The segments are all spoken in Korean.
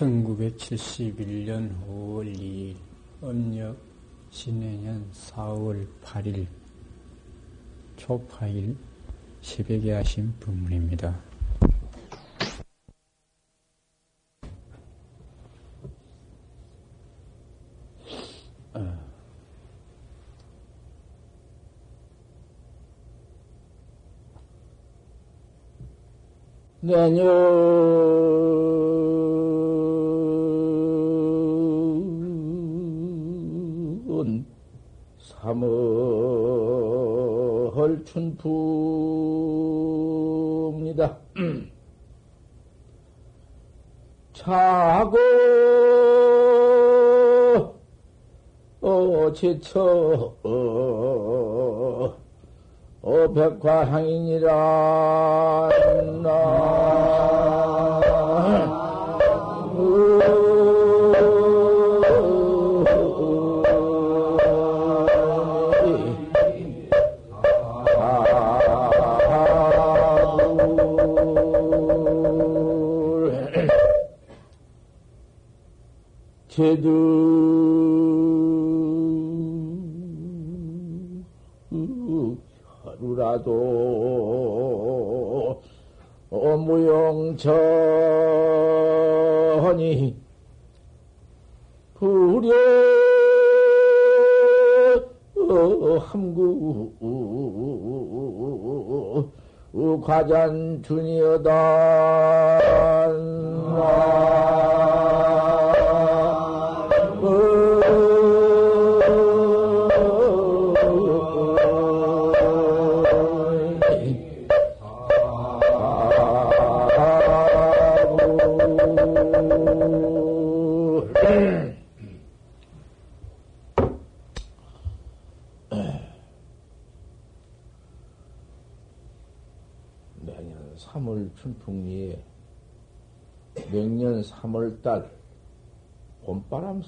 1971년 5월 2일 음력 신해년 4월 8일 초파일 새벽에 하신 법문입니다. 내년 춘풍입니다. 자고 어 제처 어, 어 백화향이니라 제도 하루라도 어무용천이 불여 함구 과잔 준이여다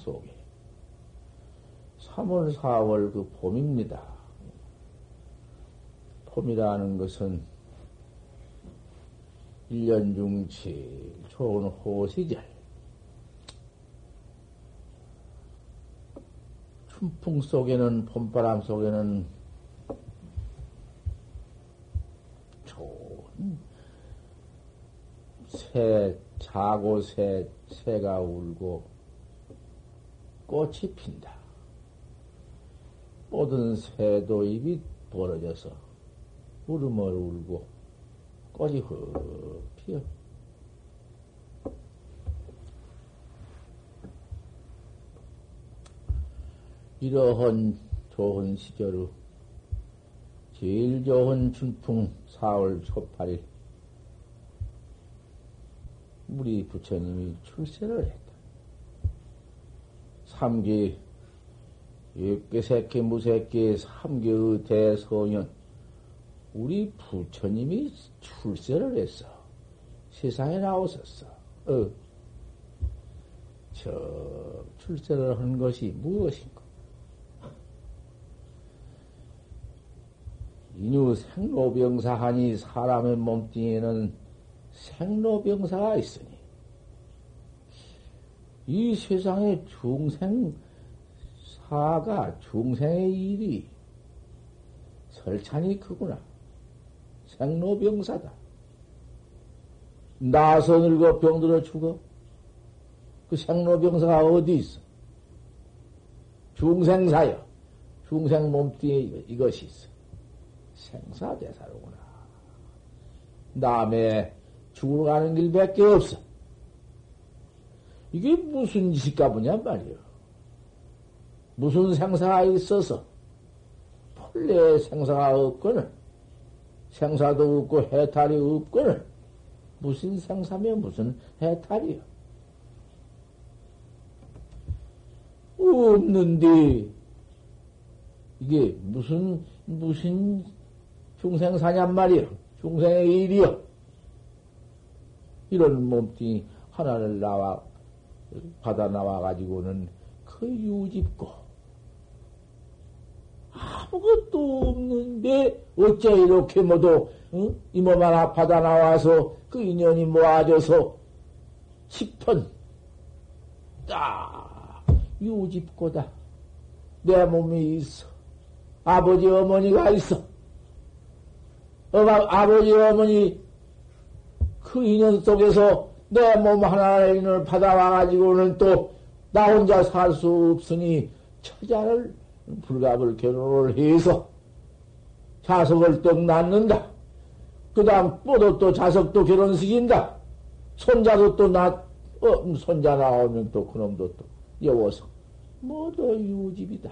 속에 3월, 4월 그 봄입니다. 봄이라는 것은 1년 중 제일 좋은 호시절. 춘풍 속에는, 봄바람 속에는 좋은 새, 자고 새, 새가 울고 꽃이 핀다. 모든 새도 입이 벌어져서 울음을 울고 꽃이 흙 피어. 이러한 좋은 시절의 제일 좋은 춘풍 4월 초 8일 우리 부처님이 출세를 했다. 삼기 육개 새끼 무새끼 삼계의 대소년 우리 부처님이 출세를 했어. 세상에 나오셨어. 어. 저 출세를 한 것이 무엇인가? 인유 생로병사하니 사람의 몸뚱이에는 생로병사가 있으니 이 세상에 중생 사가 중생의 일이 설찬이 크구나. 생로병사다. 나서 늙어 병들어 죽어. 그 생로병사가 어디 있어? 중생사여. 중생 몸뚱이에 이것이 있어. 생사대사로구나. 남의 죽으러 가는 길밖에 없어. 이게 무슨 짓가보냐 말이요. 무슨 생사가 있어서 본래 생사가 없거늘 생사도 없고 해탈이 없거늘 무슨 생사며 무슨 해탈이요. 없는데 이게 무슨 무슨 중생사냔 말이요. 중생의 일이요. 이런 몸뚱이 하나를 나와 받아 나와 가지고는 그 유집고 아무것도 없는데 어째 이렇게 모두 어? 이몸 하나 받아 나와서 그 인연이 모아져서 10톤 딱 유집고다. 내 몸이 있어. 아버지 어머니가 있어. 어가, 아버지 어머니 그 인연 속에서 내 몸 하나의 인연을 받아와가지고는 또 나 혼자 살 수 없으니 처자를 불갑을 결혼을 해서 자석을 떡 낳는다. 그 다음 뽀도 또 자석도 결혼시킨다. 손자도 또 낳, 어, 손자 나오면 또 그놈도 또 여워서 모두 유집이다.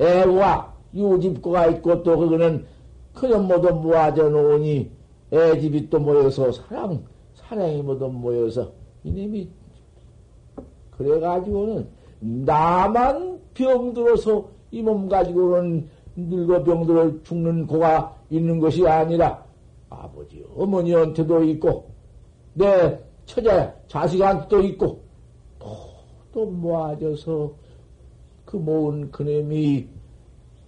애와 유집고가 있고 또 그거는 그냥 모두 모아져 놓으니 애집이 또 모여서 사랑, 사랑이 모두 모여서 이놈이 그래가지고는 나만 병들어서 이 몸 가지고는 늙어 병들어 죽는 고가 있는 것이 아니라 아버지, 어머니한테도 있고 내 처자, 자식한테도 있고 또, 또 모아져서 그 모은 그놈이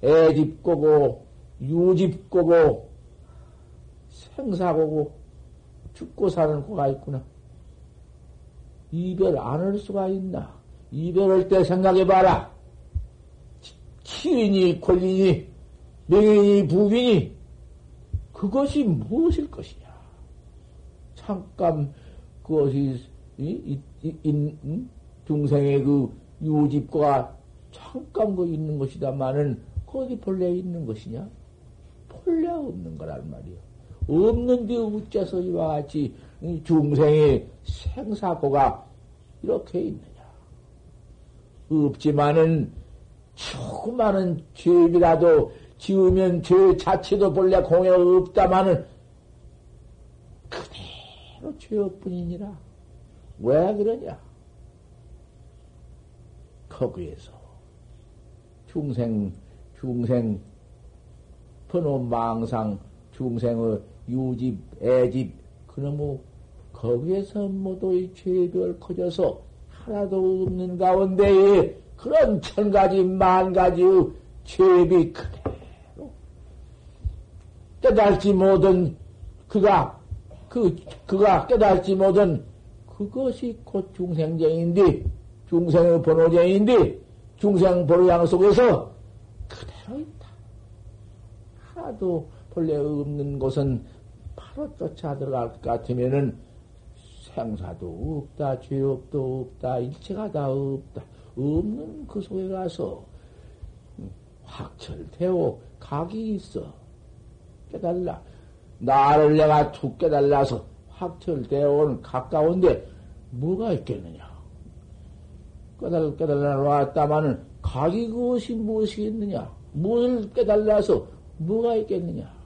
애집 고고 유집 고고 생사고고 죽고 사는 고가 있구나. 이별 안 할 수가 있나? 이별할 때 생각해봐라. 치인이 권리니 명인이 부인이 그것이 무엇일 것이냐? 잠깐 그것이 이, 이, 이, 중생의 그 유집과 잠깐 그 있는 것이다마는 거기 본래 있는 것이냐? 본래 없는 거란 말이요. 없는데 어째서 이와 같이 중생의 생사고가 이렇게 있느냐? 없지만은 조그마한 죄비라도 지으면 죄 자체도 본래 공에 없다마는 그대로 죄뿐이니라. 왜 그러냐? 거기에서 중생, 중생, 번호 망상, 중생의 유집, 애집, 그놈의 거기에서 모두 죄별 커져서 하나도 없는 가운데에 그런 천 가지, 만 가지의 죄비 그대로 깨달지 못한 그가, 그, 그가 깨달지 못한 그것이 곧 중생쟁인데, 중생의 번호쟁인데, 중생 번호양 속에서 그대로 있다. 하나도 본래 없는 곳은 바로 쫓아 들어갈 것 같으면은 생사도 없다, 죄업도 없다, 일체가 다 없다. 없는 그 속에 가서 확철되어 각이 있어. 깨달라. 나를 내가 툭 깨달라서 온 가까운데 뭐가 있겠느냐? 깨달, 깨달라 놨다마는 각이 그것이 무엇이 있느냐? 무엇을 깨달라서 뭐가 있겠느냐?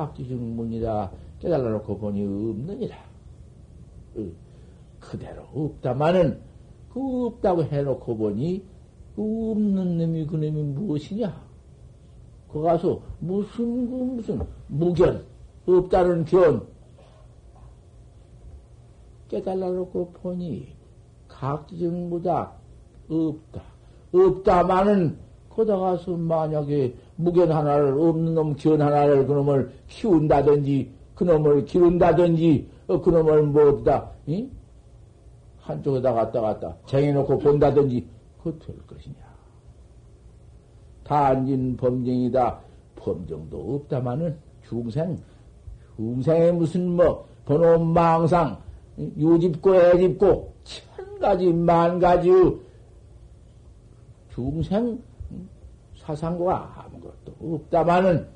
각지증문이라 깨달아 놓고 보니 없느니라. 그대로 없다마는 그 없다고 해놓고 보니 그 없는 놈이 그 놈이 무엇이냐? 그 가서 무슨 그 무슨 무견 없다는 견 깨달아 놓고 보니 각증보다 없다. 없다마는 거다 가서 만약에 무견 하나를 없는 놈 견 하나를 그놈을 키운다든지 그놈을 기른다든지 어, 그놈을 뭐다 이? 한쪽에다 갔다 갔다 쟁여놓고 본다든지 그거 될 것이냐. 단진 범정이다. 범정도 없다마는 중생, 중생의 무슨 뭐, 번호 망상, 유집고 애집고, 천 가지, 만 가지 중생 사상과 아무것도 없다마는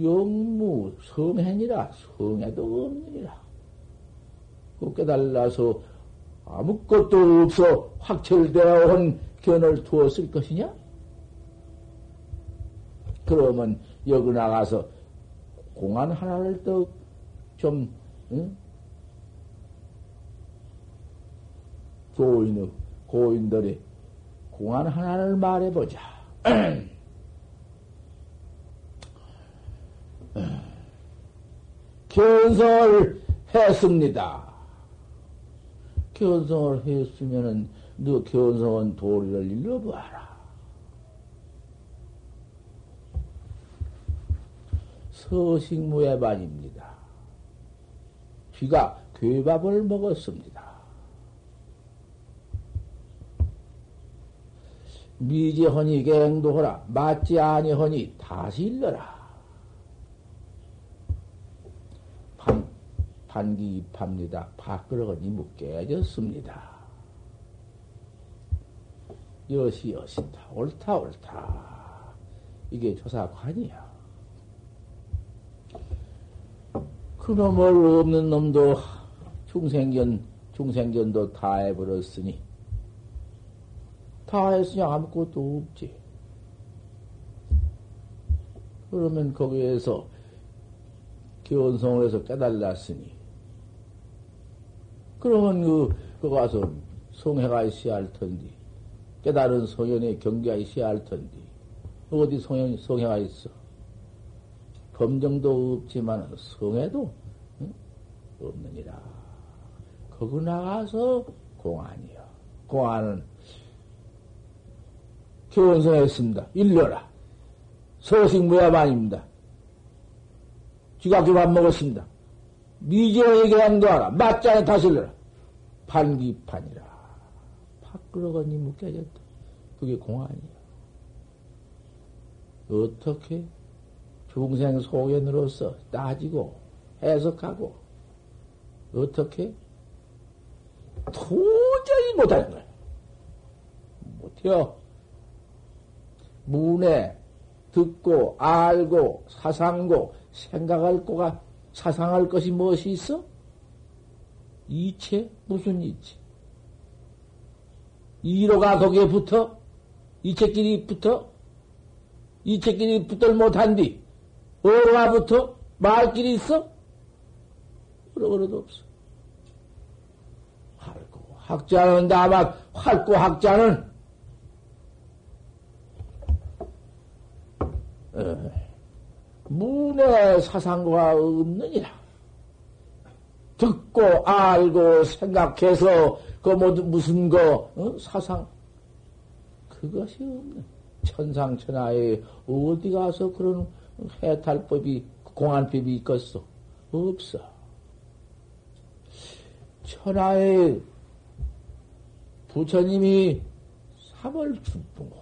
영무 성행이라 성에도 없느니라. 그 깨달라서 아무것도 없어 확철되어 온 견을 두었을 것이냐? 그러면 여기 나가서 공안 하나를 더 좀, 응? 고인, 고인들이 공안 하나를 말해보자. 견성을 했습니다. 견성을 했으면은 너 견성한 도리를 일러봐라. 서식무의 반입니다. 귀가 괴밥을 먹었습니다. 미지허니 갱도하라 맞지 아니허니 다시 일러라. 반, 반기 입합니다. 밥그릇이 묵깨졌습니다. 여시 여신다 옳다 옳다 이게 조사관이야. 그놈을 없는 놈도 중생견 중생견도 다 해버렸으니 다 했으니 아무것도 없지. 그러면 거기에서 기원성을 해서 깨달았으니 그러면 그, 그 가서 성회가 있어야 할 텐데 깨달은 성현의 경계가 있어야 할 텐데 어디 성현, 성회가 있어? 범정도 없지만 성회도 응? 없느니라. 거기 나가서 공안이요. 공안은 교원성했습니다. 일러라. 서식 무야반입니다. 쥐각기 밥 먹었습니다. 미지의 계양도하라. 맞짱에 다시 일러라. 반기판이라. 밥그러거니 묶여졌다. 그게 공안이야. 어떻게 중생 소견으로서 따지고 해석하고 어떻게 도저히 못하는 거야. 못해요. 문에 듣고 알고 사상고 생각할 거가 사상할 것이 무엇이 있어? 이체 무슨 이체? 이로가 거기에 붙어 이체끼리 붙어 이체끼리 붙들 못한 뒤 어로가 붙어 말끼리 있어? 어로어로도 없어. 활고 학자는 다만 활고 학자는 문의 사상과 없느니라. 듣고 알고 생각해서 그 모두 무슨 거 어? 사상 그것이 없는 천상천하에 어디 가서 그런 해탈법이 공안법이 있겠어? 없어. 천하에 부처님이 3월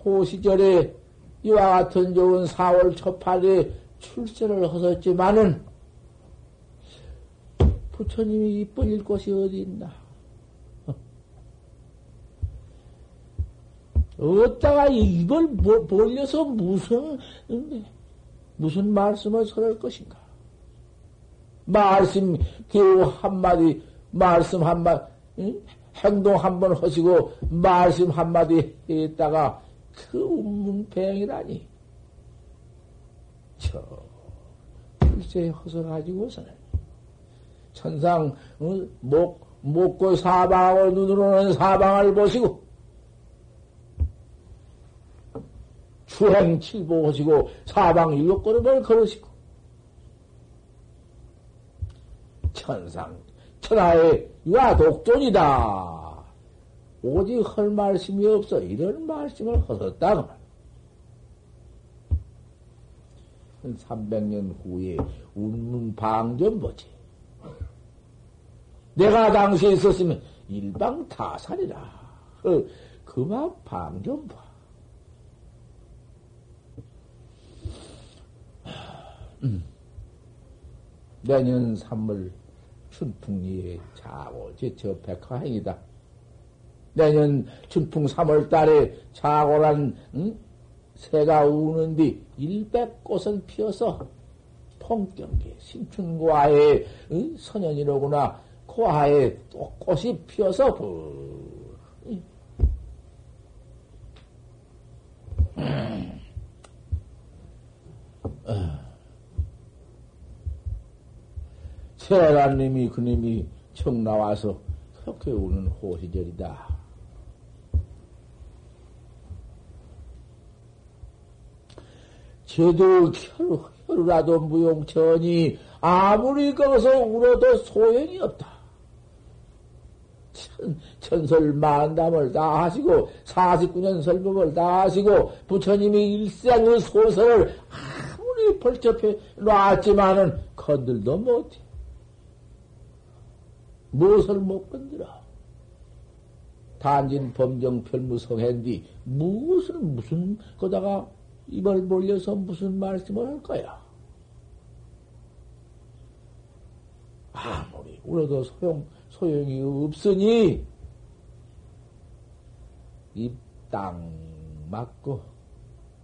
호시절에 이와 같은 좋은 4월 초팔에 출세를 하셨지만은 부처님이 이뻐질 곳이 어디 있나? 어디다가 이걸 벌려서 무슨 무슨 말씀을 설할 것인가? 말씀 개우 한마디 말씀 한마디 행동 한 번 하시고 말씀 한마디 했다가 그 운문뱅이라니. 저, 글쎄 허서가지고서는 천상, 어, 목, 먹고 사방을 눈으로는 사방을 보시고, 주행 칠보하시고, 사방 일곱 걸음을 걸으시고, 천상, 천하의 유아 독존이다. 오직 할 말씀이 없어. 이런 말씀을 하셨다. 그 300년 후에 운문 방전 보지. 내가 당시에 있었으면 일방 타산이라. 그, 그만 방전 봐. 음. 내년 3월 춘풍리에 자고 제처 백화행이다. 내년 춘풍 3월 달에 자고란 응? 새가 우는 뒤 일백 꽃은 피어서 통경계 신춘고하에 응? 선연이로구나 고하에 또 꽃이 피어서 부... 음. 세라님이 그님이 청 나와서 그렇게 우는 호시절이다. 저도 혈, 혈라도 무용천이 아무리 거기서 울어도 소용이 없다. 천, 천설 만담을 다 하시고, 49년 설법을 다 하시고, 부처님이 일생의 소설을 아무리 벌접해 놨지만은 건들도 못해. 무엇을 못 건드려? 단진 범정 별무성했디 무슨 무슨 거다가 입을 몰려서 무슨 말씀을 할 거야? 아무리 울어도 소용 소용이 없으니 입 땅 맞고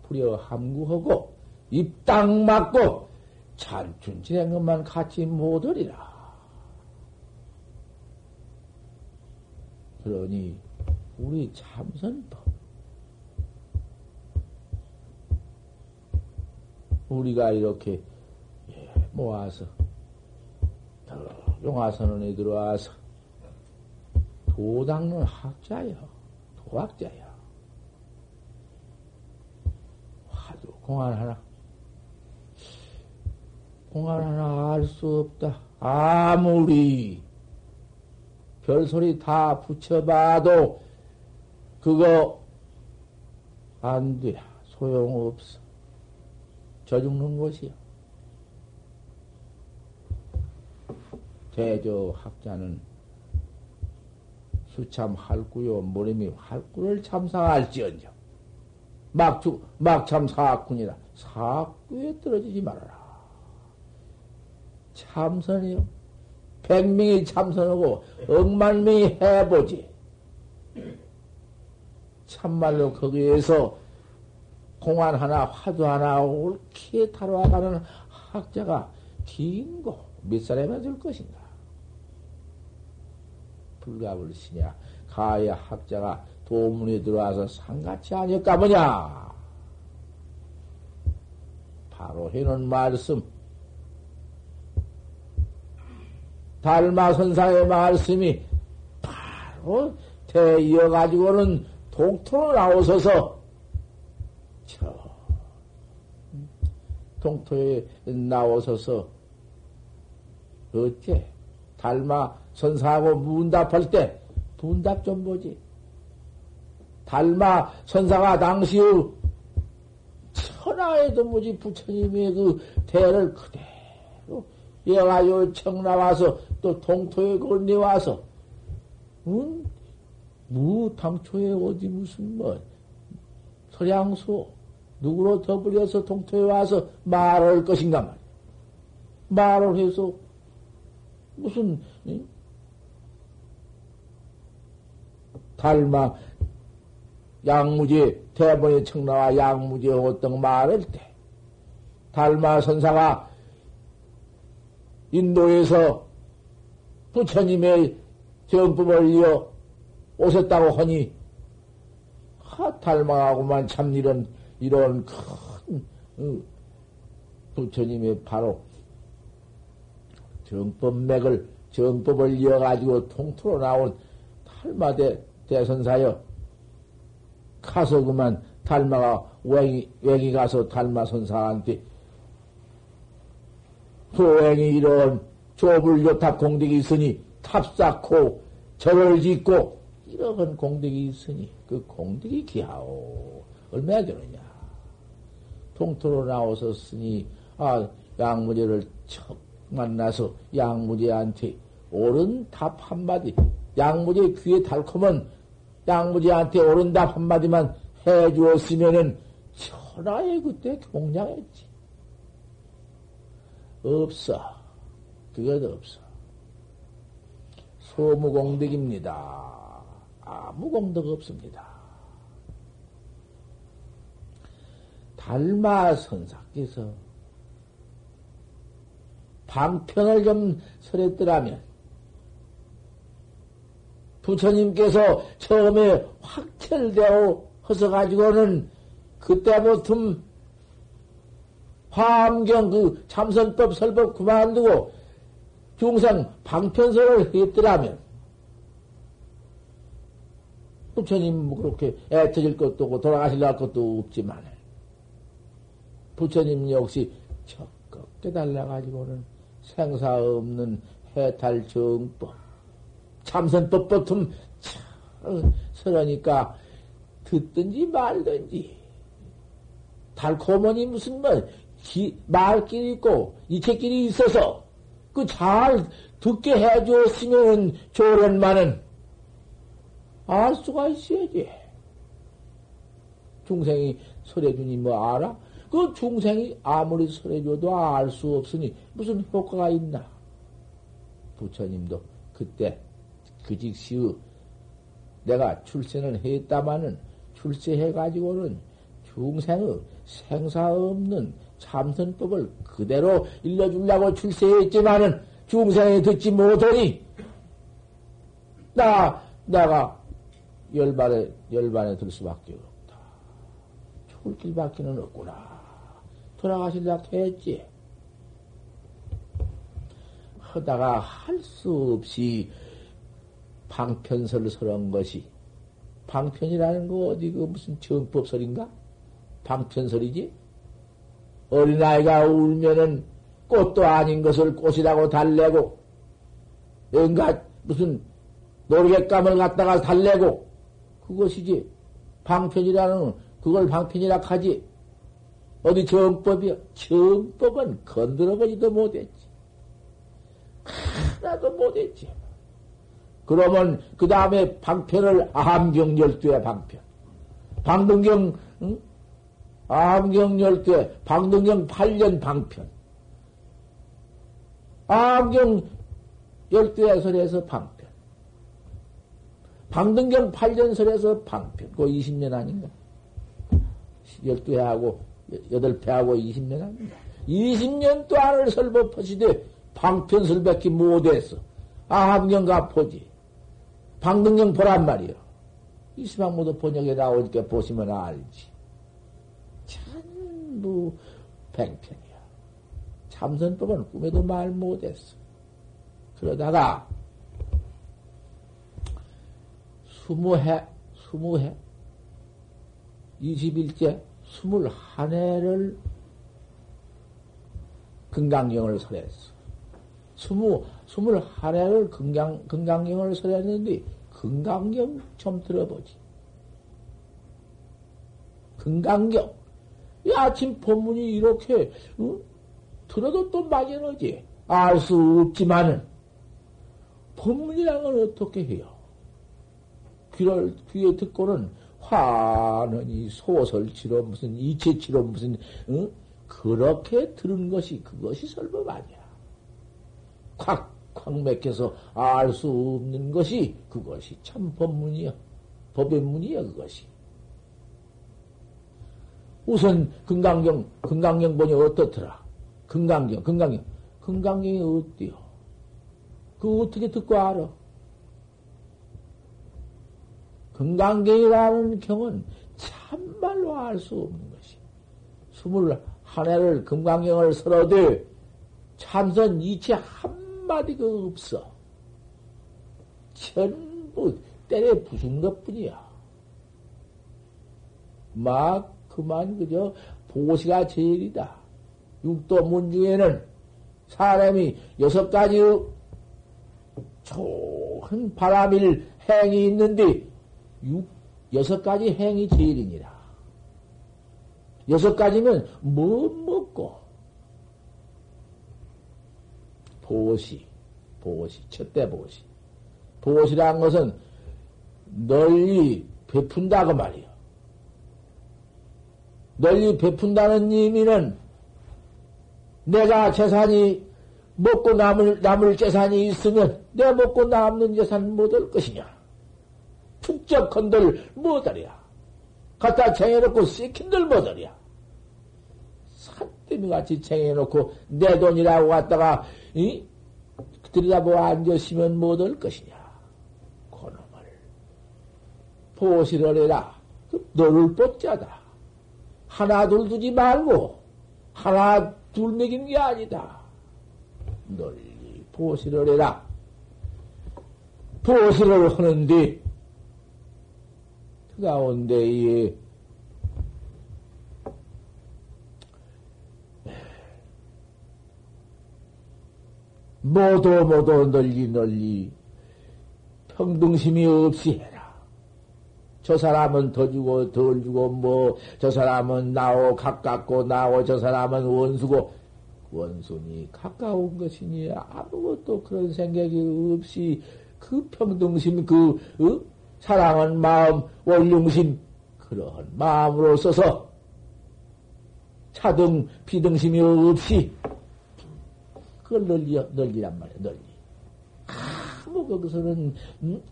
불여 함구하고 입 땅 맞고 찬춘 지낸 것만 같이 못하리라. 그러니 우리 참선법 우리가 이렇게 예, 모아서 용화선언에 들어와서 도닦는 학자요 도학자야 화두 공안 하나 공안 하나 알 수 없다 아무리 별소리 다 붙여봐도 그거 안 돼. 소용없어. 저 죽는 것이야. 대저 학자는 수참 할구요 모림이 할구를 참사할지언정 막주 막참 사악군이라 사악구에 떨어지지 말아라. 참선이요. 백명이 참선하고 억만 명이 해보지. 참말로 거기에서 공안 하나, 화두 하나 옳게 다뤄가는 학자가 긴고 몇 사람이 될 것인가? 불가불시냐? 가야 학자가 도문에 들어와서 상같이 아닐까 뭐냐? 바로 해놓은 말씀. 달마선상의 말씀이 바로 대이어가지고는 동토로 나오셔서 저 동토에 나오셔서 어째 달마 선사하고 문답할 때 문답 좀 보지. 달마 선사가 당시의 천하에도 무지 부처님의 그 대를 그대로 얘가 요 청 나와서 또 동토에 건네와서 응? 무 당초에 어디 무슨 뭐 서량수 누구로 더불여서 동토에 와서 말할 것인가 말이야. 말을 해서 무슨 응? 달마 양무지 대본에 청나와 양무지 어떤 말할 때 달마 선사가 인도에서 부처님의 정법을 이어 오셨다고 하니, 하, 닮아하고만 참 이런, 이런 큰, 어, 부처님의 바로 정법맥을, 정법을 이어가지고 통틀어 나온 탈마대 대선사여, 가서 그만 달마가 웽이, 웽이 가서 달마 선사한테 소행이 이런 조불 요탑 공덕이 있으니 탑 쌓고 절을 짓고 이런 공덕이 있으니 그 공덕이 기하오. 얼마나 되느냐 통토로 쓰니 아 양무제를 척 만나서 양무제한테 옳은 답 한마디 양무제 귀에 달콤한 양무제한테 옳은 답 한마디만 해주었으면은 천하에 그때 경량했지 없어. 그것 없어. 소무공덕입니다. 아무 공덕 없습니다. 달마 선사께서 방편을 좀 설했더라면 부처님께서 처음에 확철되어 허서 가지고는 그때부터 화엄경 그 참선법 설법 그만두고 중생 방편설을 했더라면 부처님 뭐 그렇게 애터질 것도 없고 돌아가실라 것도 없지만 부처님 역시 적극 깨달아가지고는 생사 없는 해탈 정법 참선법 보통 서러니까 듣든지 말든지 달콤하니 무슨 뭐 기, 말길이 있고 이체길이 있어서 그 잘 듣게 해주었으면 좋은만은 알 수가 있어야지. 중생이 설해주니 뭐 알아? 그 중생이 아무리 설해줘도 알 수 없으니 무슨 효과가 있나? 부처님도 그때 그 즉시의 내가 출세는 했다마는 출세해가지고는 중생의 생사 없는 참선법을 그대로 일러주려고 출세했지만은 중생이 듣지 못하니 나 내가 열반에 열반에 들 수밖에 없다. 죽을 길밖에는 없구나. 돌아가실라 했지. 하다가 할 수 없이 방편설을 설한 것이 방편이라는 거 어디 그 무슨 정법설인가? 방편설이지? 어린아이가 울면은 꽃도 아닌 것을 꽃이라고 달래고, 뭔가 무슨 노르객감을 갖다가 달래고, 그것이지. 방편이라는, 그걸 방편이라 하지. 어디 정법이야? 정법은 건드려보지도 못했지. 하나도 못했지. 그러면 그 다음에 방편을 암경 열두의 방편. 방등경, 응? 암경 열두에 방등경 8년 방편. 암경 열두에설에서 방편. 방등경 8년 설에서 방편. 그 20년 아닌가? 12회하고, 8회하고 20년 아닌가? 20년 동안을 설법하시되 방편설밖에 못했어. 암경가 포지. 방등경 보란 말이요. 이스방모도 번역에 나오니까 보시면 알지. 전부 팽편이야. 참선법은 꿈에도 말 못했어. 그러다가 스무 해, 스무 해, 21째, 스물한 해를 금강경을 설했어. 스무, 스물 한 해를 금강, 금강경을 설했는데, 금강경 좀 들어보지. 금강경. 이 아침 본문이 이렇게, 어? 들어도 또 막연하지. 알 수 없지만은, 본문이란 건 어떻게 해요? 귀를, 귀에 듣고는 화는 이 소설치로 무슨 이체치로 무슨, 어? 그렇게 들은 것이 그것이 설법 아니야. 콱, 콱 맥혀서 알 수 없는 것이 그것이 참 법문이야. 법의 문이야, 그것이. 우선 금강경, 금강경 보니 어떻더라? 금강경, 금강경. 금강경이 어때요? 그 어떻게 듣고 알아? 금강경이라는 경은 참말로 알 수 없는 것이. 스물 한 해를 금강경을 설어도 참선 이체 한마디가 없어. 전부 때려 부순 것 뿐이야. 막 그만 그저 보시가 제일이다. 육도문 중에는 사람이 여섯 가지 좋은 바람일 행이 있는데 육, 여섯 가지 행이 제일이니라. 여섯 가지면 뭐 먹고 보시, 보시, 첫대 보시. 보시란 것은 널리 베푼다 그 말이요. 널리 베푼다는 의미는 내가 재산이 먹고 남을, 남을 재산이 있으면 내가 먹고 남는 재산 못할 것이냐? 축적컨들 못하랴. 갖다 쟁여놓고 씻킨들 못하랴. 산더미 같이 쟁여놓고 내 돈이라고 갖다가, 이? 들여다보고 앉으시면 못할 것이냐. 그놈을 보시를 해라. 그 너를 뽑자다. 하나 둘 두지 말고, 하나 둘 먹인 게 아니다. 널리 보시를 해라. 보시를 하는데, 그 가운데 이 모두 모두 널리 널리 평등심이 없이 해라. 저 사람은 더 주고 덜 주고 뭐 저 사람은 나오 가깝고 나오 저 사람은 원수고 원순이 가까운 것이니 아무것도 그런 생각이 없이 그 평등심, 그 어? 사랑한 마음, 원룡심 그러한 마음으로 써서 차등 비등심이 없이 그걸 널리 널리란 말이야 널리. 아무 거기서는 음?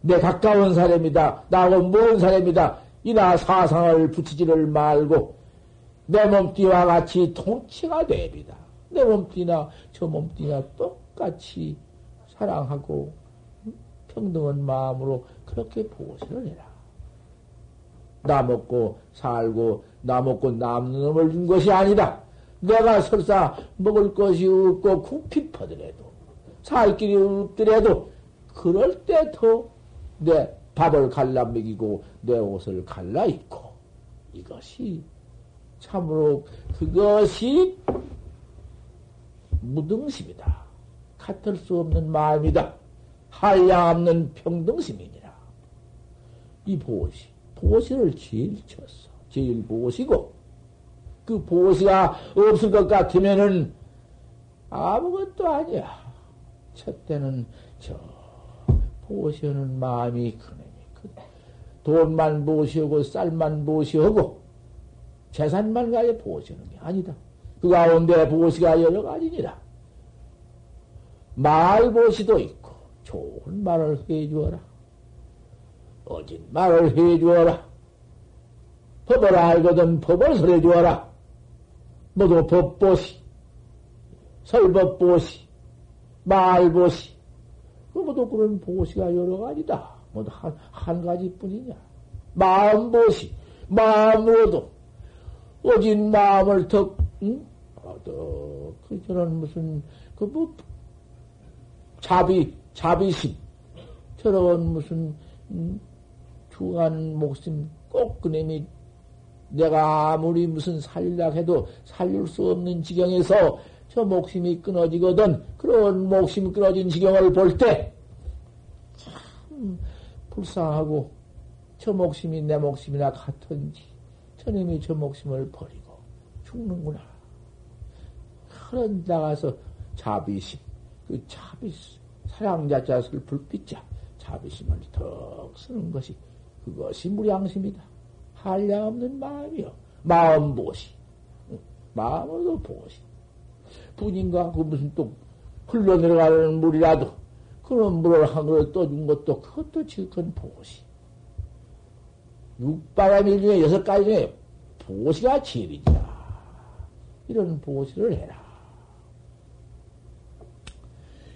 내 가까운 사람이다. 나하고 먼 사람이다. 이나 사상을 붙이지를 말고 내 몸띠와 같이 통치가 됩니다. 내 몸띠나 저 몸띠나 똑같이 사랑하고 평등한 마음으로 그렇게 보시를 해라. 나 먹고 살고 나 먹고 남는 놈을 준 것이 아니다. 내가 설사 먹을 것이 없고 굽히 퍼더라도 살 길이 없더라도 그럴 때 더 내 밥을 갈라 먹이고 내 옷을 갈라 입고 이것이 참으로 그것이 무등심이다. 같을 수 없는 마음이다. 한량 없는 평등심이니라. 이 보시, 보시를 제일 쳤어. 제일 보시고, 그 보시가 없을 것 같으면은 아무것도 아니야. 첫 때는 저 보시는 마음이 크네. 돈만 보시고 쌀만 보시고 재산만 가져 보시는 게 아니다. 그 가운데 보시가 여러 가지니라. 말 보시도 있고 좋은 말을 해 주어라. 어진 말을 해 주어라. 법을 알거든 법을 설해 주어라. 모두 법보시, 설법보시, 말보시, 그것도 그런 보시가 여러 가지다. 모두 한, 한 가지 뿐이냐. 마음보시, 마음으로도, 어진 마음을 더, 응? 어, 그, 저런 무슨, 그 뭐, 자비, 자비심, 저런 무슨, 음, 중한 목숨 꼭 그놈이 내가 아무리 무슨 살리려 해도 살릴 수 없는 지경에서 저 목숨이 끊어지거든. 그런 목숨이 끊어진 지경을 볼 때, 참, 불쌍하고, 저 목숨이 내 목숨이나 같은지, 저놈이 저 목숨을 버리고 죽는구나. 그런 나가서 자비심, 그 자비심, 사랑자자 슬플 빛자, 자비심을 턱 쓰는 것이, 그것이 무량심이다. 한량 없는 마음이요. 마음 보시. 마음으로도 보시. 분인가 그 무슨 또 흘러내려가는 물이라도 그런 물을 한 그릇 떠준 것도 그것도 지극한 보시. 육바람일 중에 여섯 가지 중에 보시가 제일이다. 이런 보시를 해라.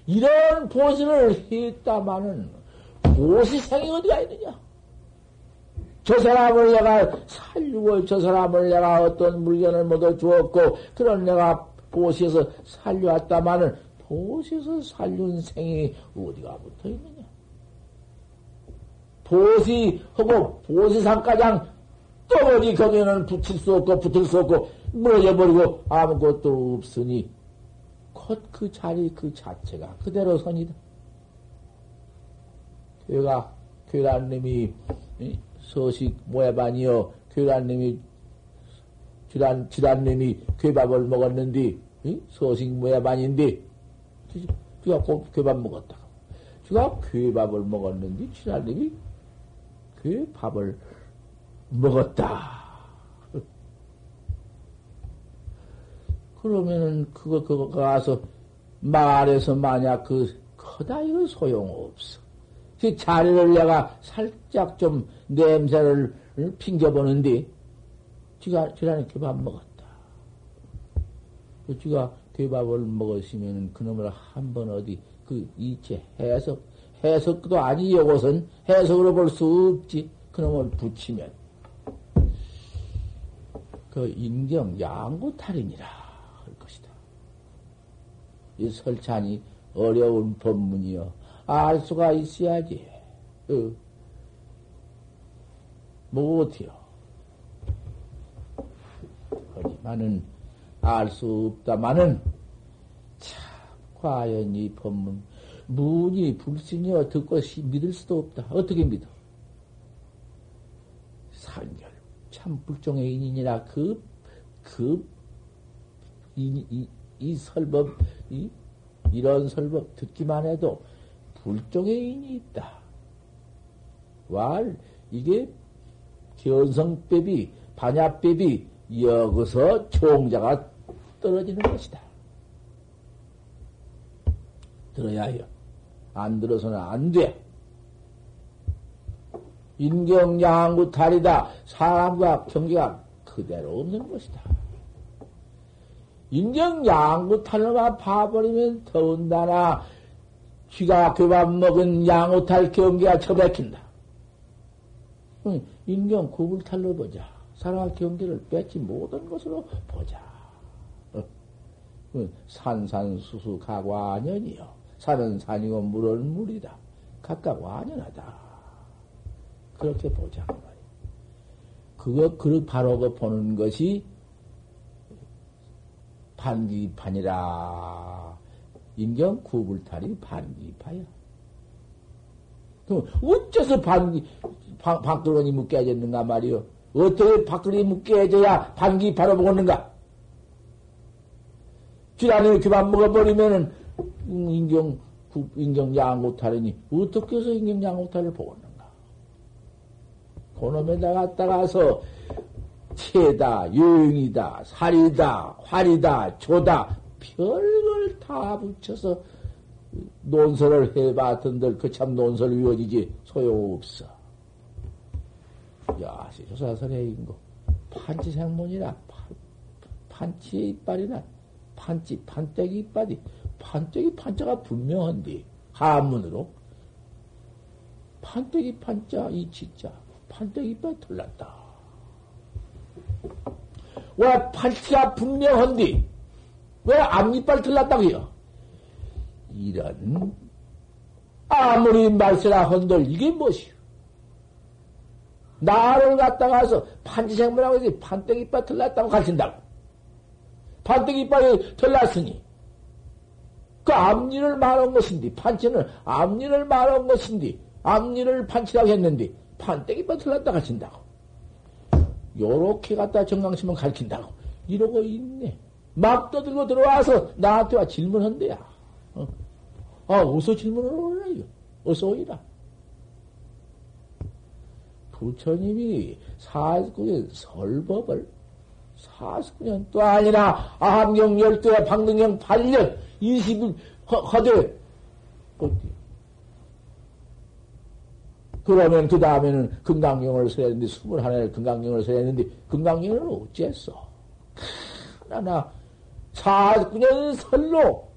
이런 보시를 했다마는 보시생이 어디가 있느냐? 저 사람을 내가 살리고 저 사람을 내가 어떤 물건을 모두 주었고 그런 내가 보시에서 살려왔다마는 보시에서 살륜 생이 어디가 붙어 있느냐? 보시하고 보시상가장 또 어디 거기는 붙일 수 없고 붙을 수 없고 무너져 버리고 아무것도 없으니 곧그 자리 그 자체가 그대로 선이다. 교가 교단님이 서식 모야반이여 교단님이 지란, 지란님이 괴밥을 먹었는데, 응? 서식 모야반인데, 쥐가 괴밥 먹었다. 쥐가 괴밥을 먹었는데, 지란님이 괴밥을 먹었다. 그러면은, 그거, 그거 가서, 말해서 만약 그, 커다 이거 소용없어. 그 자리를 내가 살짝 좀 냄새를 핑겨보는데, 지가 지난해 개밥 먹었다. 지가 개밥을 먹었으면 그놈을 한 번 어디 그 이체 해석 해석도 아니 요것은 해석으로 볼 수 없지. 그놈을 붙이면 그 인경 양구탈이니라. 이 설찬이 어려운 법문이여 알 수가 있어야지. 어. 못해요. 하지만은 알 수 없다마는 참 과연 이 법문 문이 불신이여 듣고 믿을 수도 없다. 어떻게 믿어? 산결 참 불종의 인이니라 그, 그 이, 이, 이 설법, 이, 이런 설법 듣기만 해도 불종의 인이 있다. 왈, 이게 견성법이, 반야법이 여기서 종자가 떨어지는 것이다. 들어야 해요. 안 들어서는 안 돼. 인경양구 탈이다. 사람과 경계가 그대로 없는 것이다. 인경 양구탈로만 봐버리면 더운다나 쥐가 교밥 먹은 양호탈 경계가 처박힌다. 인경 구불탈로 보자. 사랑할 경계를 뺏지 못한 것으로 보자. 어. 산산수수 각와년이요. 산은 산이고 물은 물이다. 각각 완연하다. 그렇게 보자. 그거, 그, 바로 그 보는 것이 반기판이라. 인경 구불탈이 반기파야. 그럼 어째서 반기, 방, 밖으로니 묶여졌는가 말이요. 어떻게 밖으로니 묶여져야 반기파로 먹었는가? 쥐라니 그만 먹어버리면은, 음, 인경, 인경 양호탈이니, 어떻게 해서 인경 양호탈을 보았는가? 그놈에다 갖다가서, 체다, 유용이다, 살이다, 활이다, 조다, 별걸 다 붙여서 논설을 해봤던들 그 참 논설 이어지지 소용없어. 야, 조사설의 인고 판치생문이라 판치의 이빨이나 판치 판때기 이빨이 판때기 판자가 분명한데 한문으로 판때기 판자 이 진짜 판때기 이빨 털났다. 왜 판치가 분명한데 왜 앞니빨 틀렸다고요? 이런 아무리 말세라 헌들 이게 무엇이요? 나를 갖다가서 판지생물하고 이제 판때기빨 틀렸다고 가르친다고. 판때기빨이 틀렸으니 그 앞니를 말한 것인데 판치는 앞니를 말한 것인데 앞니를 판치라고 했는데 판때기빨 틀렸다 가르친다고. 요렇게 갖다 정강심을 가르친다고. 이러고 있네. 막 떠들고 들어와서 나한테 와 질문한대야. 어. 아, 어서 질문을 오라, 이거. 어서 오이라. 부처님이 49년 설법을 49년 또 아니라 아함경 12회 방등경 8년 20일 허대 어디 그러면 그 다음에는 금강경을 써야 했는데 21일 금강경을 써야 했는데 금강경을 어찌했어? 하나 49년 설로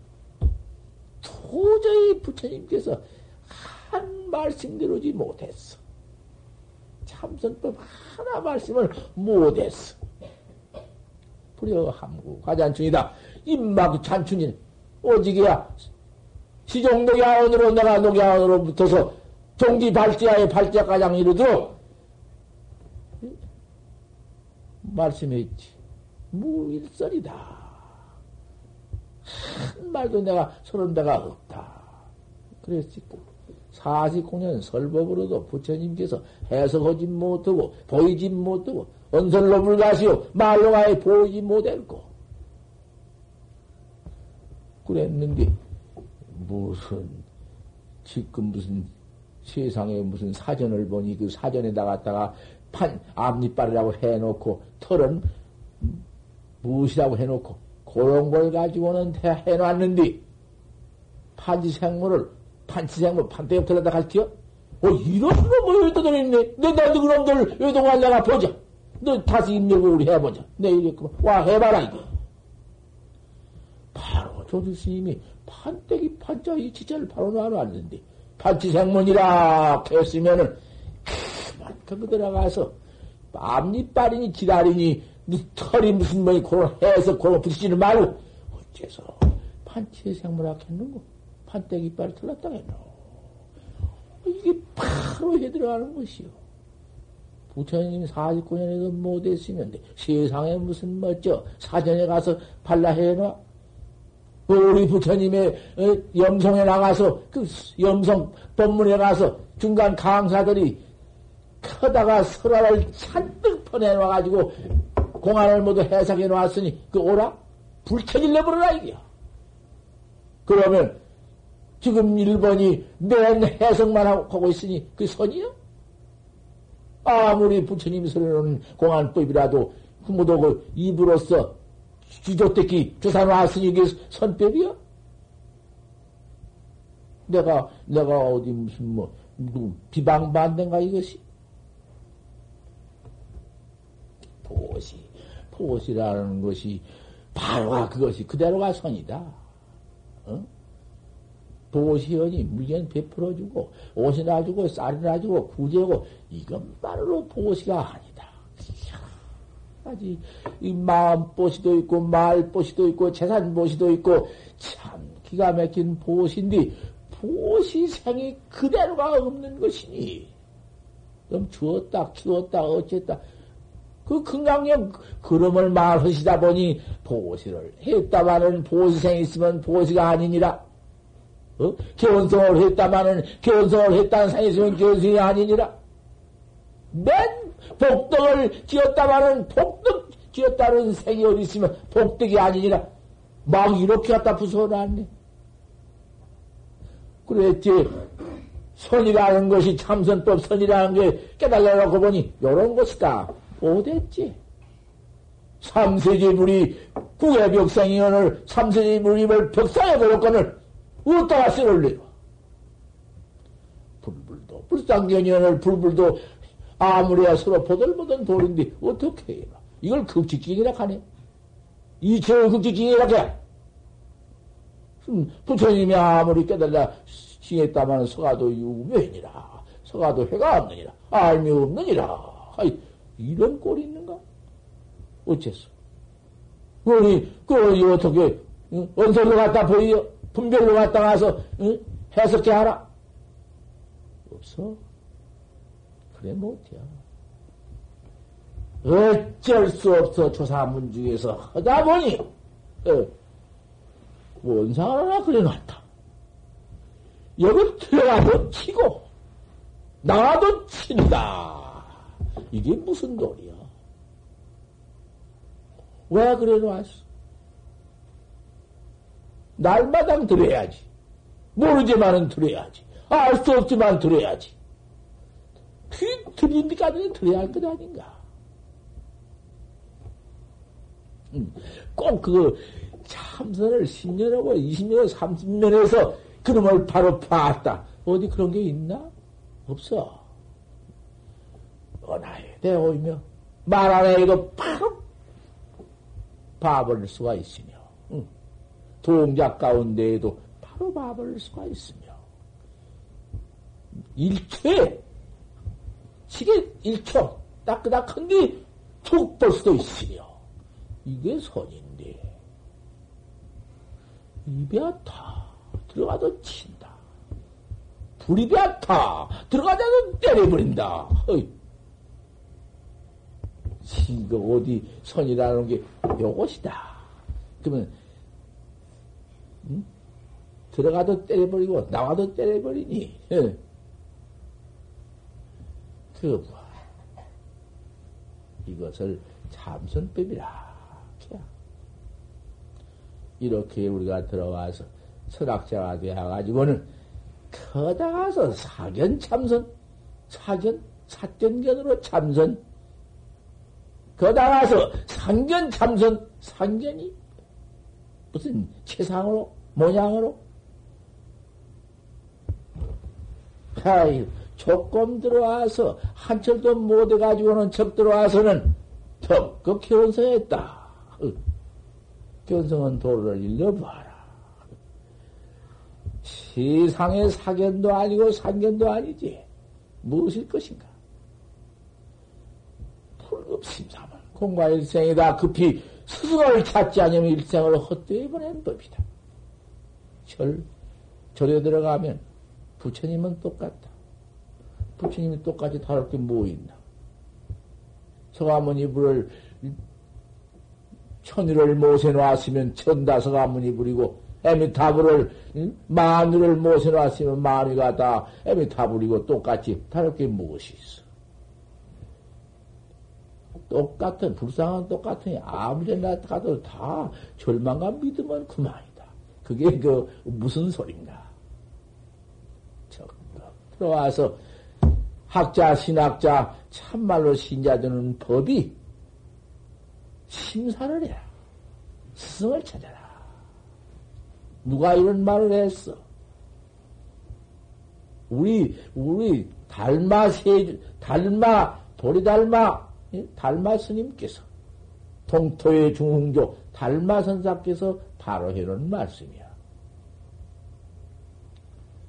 도저히 부처님께서 한 말씀대로지 못했어. 참선법 하나 말씀을 못했어. 불여함구 과잔춘이다. 임막 잔춘인 오직이야. 시종독야원으로 내가 녹야원으로 붙어서 종지 발지하에 발자가장 이르도록 말씀했지. 무일설이다. 한 말도 내가 서른 배가 없다. 그랬을까. 49년 설법으로도 부처님께서 해석하지 못하고, 보이지 못하고, 언설로 불가시오, 말로 아예 보이지 못했고. 그랬는데, 무슨, 지금 무슨 세상에 무슨 사전을 보니 그 사전에다 갖다가 판, 앞니빨이라고 해놓고, 털은 무엇이라고 해놓고, 그런 걸 가지고는 해놨는데, 판지생물을, 판치생물, 판대엽 들여다 갈지요? 어, 이런 거뭐 여기다 들어있네. 너, 너도 그놈들 외동안 내가 보자. 너 다시 입력을 우리 해보자. 내일 이랬구만. 와, 해봐라, 이거. 바로 조주 스님이 판때기 판자 이 지자를 바로 놔놨는데, 판치생문이라 했으면은, 그만큼 들어가서, 앞니빨이니 지랄이니, 털이 무슨 뭐니 그런 해서 그런 붙이지는 말고 어째서 판치의 생물학 했는고? 판때기 이빨을 틀렸다 했노? 이게 바로 해 들어가는 것이요. 부처님 49년에도 못했으면 세상에 무슨 멋져 사전에 가서 발라 해놔 우리 부처님의 어, 염성에 나가서 그 염성 법문에 가서 중간 강사들이 커다가 설화를 잔뜩 퍼내놔가지고 공안을 모두 해석해 놓았으니 그 오라? 불켜질려 버려라, 이게. 그러면 지금 일본이 맨 해석만 하고 있으니 그 선이요? 아무리 부처님이 설해놓은 공안법이라도 부모도 그 입으로서 기조대기 조사놨으니 이게 선법이요? 내가, 내가 어디 무슨 뭐, 비방받는가 이것이? 보시, 보시라는 것이 바로가 그것이 그대로가 선이다. 어? 보시연이 물건 베풀어주고 옷이나 주고 쌀이나 주고 구제고 이건 바로 보시가 아니다. 아직 이 마음 보시도 있고 말 보시도 있고 재산 보시도 있고 참 기가 막힌 보시인데 보시생이 그대로가 없는 것이니. 그럼 주었다 키웠다 어쨌다. 그 금강령 그름을 말하시다 보니 보시를 했다마는 보시생이 있으면 보시가 아니니라. 어? 개원성을 했다마는 개원성을 했다는 생이 있으면 개원성이 아니니라. 맨 복덕을 지었다마는 복덕 지었다는 생이 어디 있으면 복덕이 아니니라 막 이렇게 갖다 부숴놨네 그랬지. 선이라는 것이 참선법 선이라는 게 깨달아놓고 보니 요런 것이다. 오됐지. 삼세지 물이 국의 벽상이 오늘 삼세지 뭘 벽상에 들었거늘 어디다가 쓸을 내려. 불불도 불상견이 오늘 불불도 아무리야 서로 보들보들 돌인데 어떻게 해요? 이걸 극직징이라 하네. 이체를 극직징이라 해. 부처님이 아무리 깨달라 징했다만 서가도 유명이라 서가도 해가 없느니라 알미 없느니라 아이, 이런 꼴이 있는가? 어째서? 그러니 그러니 어떻게 응? 원설로 갖다 보이요? 분별로 갖다 가서 응? 해석해 하라? 없어. 그래 못해. 어쩔 수 없어 조사문 중에서 하다 보니 어, 원상을 하나 그려놨다. 여기 들어가도 치고, 나가도 친다. 이게 무슨 도리야? 왜 그래 놨어? 날마당 들어야지. 모르지만은 들어야지. 알 수 없지만 들어야지. 그 들린데까지는 들어야 할 것 아닌가? 음, 꼭그 참선을 10년하고 20년, 30년 해서 그놈을 바로 봤다. 어디 그런 게 있나? 없어. 언하에 대오이며 말 안에 이거 바로 봐버릴 수가 있으며 응. 동작 가운데에도 바로 봐버릴 수가 있으며 일초에 시계 일초 따끄닥한 게툭 볼 수도 있으며 이게 선인데 이베아타 들어가도 친다. 불이 베아타 들어가자도 때려버린다. 어이. 이거 어디 선이라는 게 요것이다. 그러면 응? 들어가도 때려버리고 나와도 때려버리니 예. 그 뭐, 이것을 참선법이라. 이렇게 우리가 들어와서 철학자가 되어가지고는 커다가서 사견 참선, 사견, 사견견으로 참선, 거다가서 상견 참선, 상견이 무슨 체상으로, 모양으로? 아이, 조금 들어와서 한철도 못 해가지고는 척 들어와서는 덕극 결혼성했다. 견성은 도를 일러봐라. 세상의 사견도 아니고 상견도 아니지. 무엇일 것인가? 불급심사만 공과 일생이다. 급히 스승을 찾지 않으면 일생을 헛되이 보낸 법이다. 절, 절에 들어가면 부처님은 똑같다. 부처님이 똑같이 다를 게뭐 있나? 서가모니 불을 천일을 가문이 부리고 에미타불을 못해 놨으면 마누가 다 에미타불이고 똑같이 다를 게 무엇이 있어? 똑같은, 불쌍한 똑같으니 아무 데나 가도 다 절망과 믿으면 그만이다. 그게 그 무슨 소린가. 들어와서 학자, 신학자, 참말로 신자되는 법이 심사를 해라. 스승을 찾아라. 누가 이런 말을 했어? 우리, 우리, 달마 세, 달마, 도리달마, 달마 스님께서, 동토의 중흥조, 달마 선사께서 바로 해놓은 말씀이야.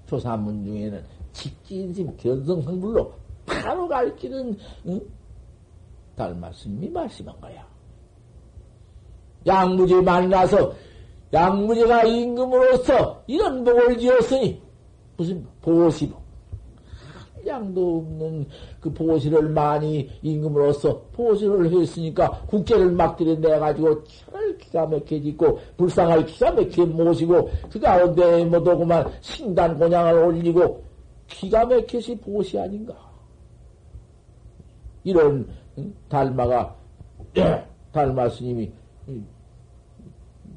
조사문 중에는 직진심, 견성성불로 바로 가르치는, 응? 달마 스님이 말씀한 거야. 양무지 만나서 양무지가 임금으로서 이런 복을 지었으니 무슨 보시복 양도 없는 그 보시를 많이 임금으로서 보시를 했으니까 국제를 막 들여 내가지고 차를 기가 막히게 짓고 불쌍하게 기가 막히게 모시고 그 가운데 뭐더구만 신단 공양을 올리고 기가 막히시 보시 아닌가. 이런 달마가 달마 스님이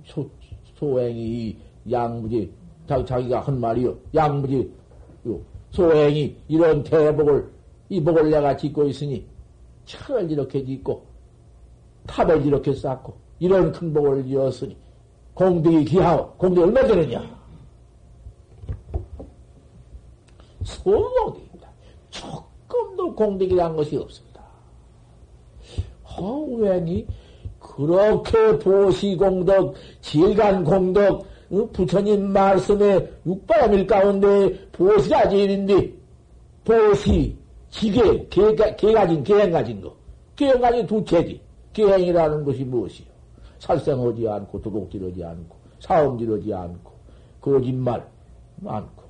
소, 소행이 양무지 자기가 한 말이요. 양무지 소행이 이런 대복을 이 복을 내가 짓고 있으니 철을 이렇게 짓고 탑을 이렇게 쌓고 이런 큰 복을 지었으니 공덕이 기하오 공덕이 얼마 되느냐 소공덕입니다 조금도 공덕이 란 것이 없습니다 허우행이 그렇게 보시공덕, 질간공덕, 어, 부처님 말씀에 육바람일 가운데 보시가 제일인데, 보시, 지계, 개, 개 가진, 계행 가진 거. 계행 가진 두 체지. 계행이라는 것이 무엇이요? 살생하지 않고, 도둑질하지 않고, 사음질하지 않고, 거짓말 않고,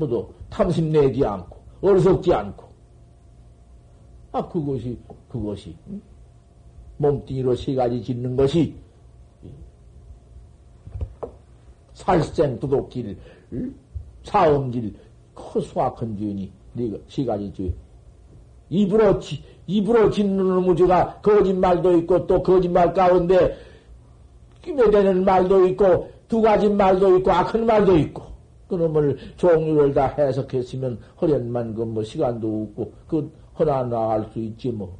뭐도 탐심내지 않고, 어리석지 않고. 아, 그것이, 그것이, 응? 몸뚱이로 세 가지 짓는 것이 살생 도둑질, 사음질, 커수악한 죄니 네가 세 가지 죄. 입으로 입으로 짓는 무지가 거짓말도 있고 또 거짓말 가운데 끼매 되는 말도 있고 두 가지 말도 있고 악한 말도 있고 그놈을 종류를 다 해석했으면 허련만 그 뭐 시간도 없고 그 허나 나갈 수 있지 뭐.